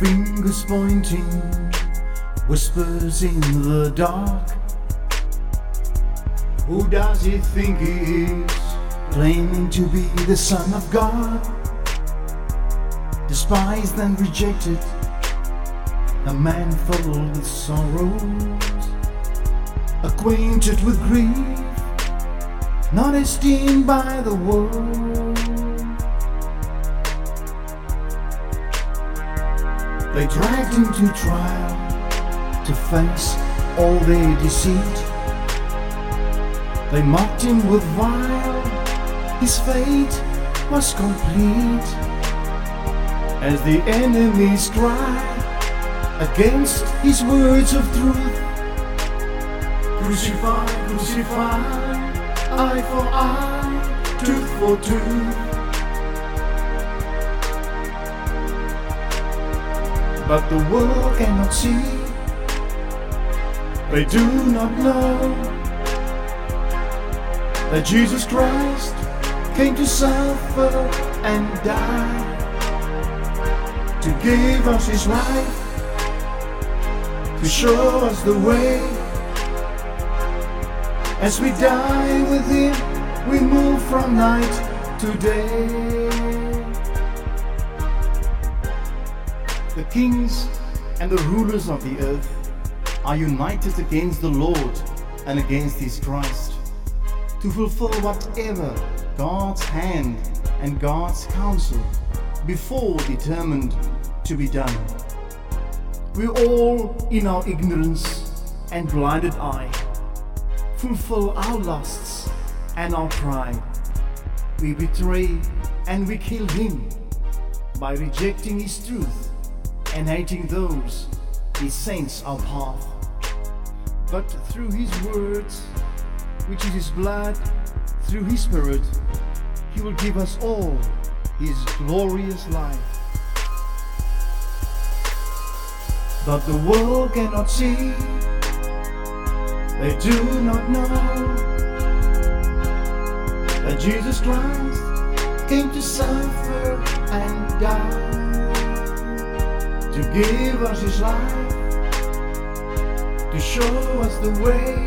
Fingers pointing, whispers in the dark. Who does he think he is? Claiming to be the Son of God. Despised and rejected, a man full with sorrows, acquainted with grief, not esteemed by the world. They dragged him to trial to face all their deceit. They mocked him with vile, his fate was complete. As the enemies cried against his words of truth, Crucify, crucify, eye for eye, tooth for tooth. But the world cannot see. They do not know that Jesus Christ came to suffer and die to give us his life, to show us the way. As we die with him, we move from night to day. The kings and the rulers of the earth are united against the Lord and against his Christ to fulfill whatever God's hand and God's counsel before determined to be done. We all, in our ignorance and blinded eye, fulfill our lusts and our pride. We betray and we kill him by rejecting his truth and hating those he sends our path. But through his words, which is his blood, through his spirit, he will give us all his glorious life. But the world cannot see, they do not know that Jesus Christ came to suffer and die to give us his life, to show us the way.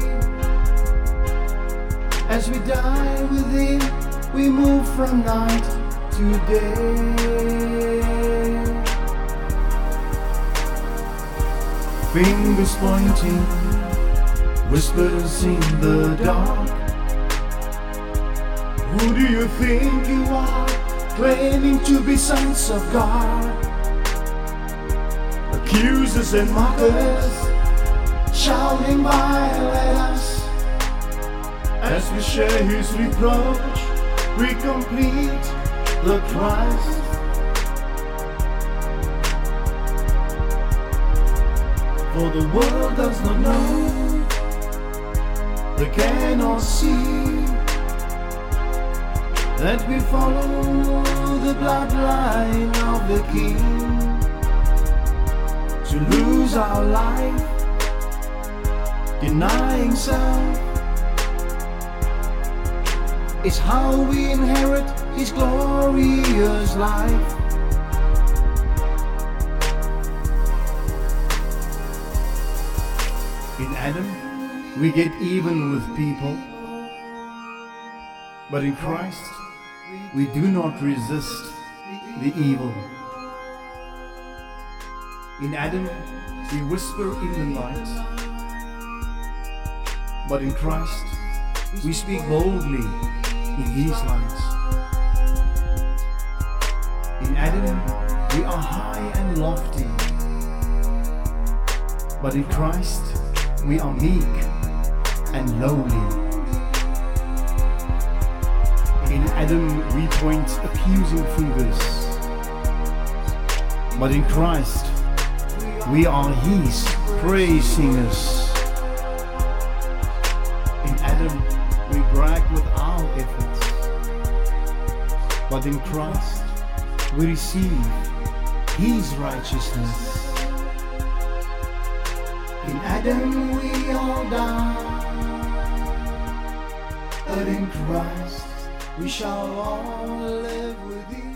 As we die with him, we move from night to day. Fingers pointing, whispers in the dark. Who do you think you are, claiming to be sons of God? Accusers and mockers shouting us as we share his reproach we complete the Christ. For the world does not know they cannot see that we follow the bloodline of the King to lose our life, denying self, is how we inherit His glorious life. In Adam, we get even with people, but in Christ, we do not resist the evil. In Adam, we whisper in the night, but in Christ, we speak boldly in His light. In Adam, we are high and lofty, but in Christ, we are meek and lowly. In Adam, we point accusing fingers, but in Christ, we are His praise singers. In Adam, we brag with our efforts. But in Christ, we receive His righteousness. In Adam, we all die. But in Christ, we shall all live with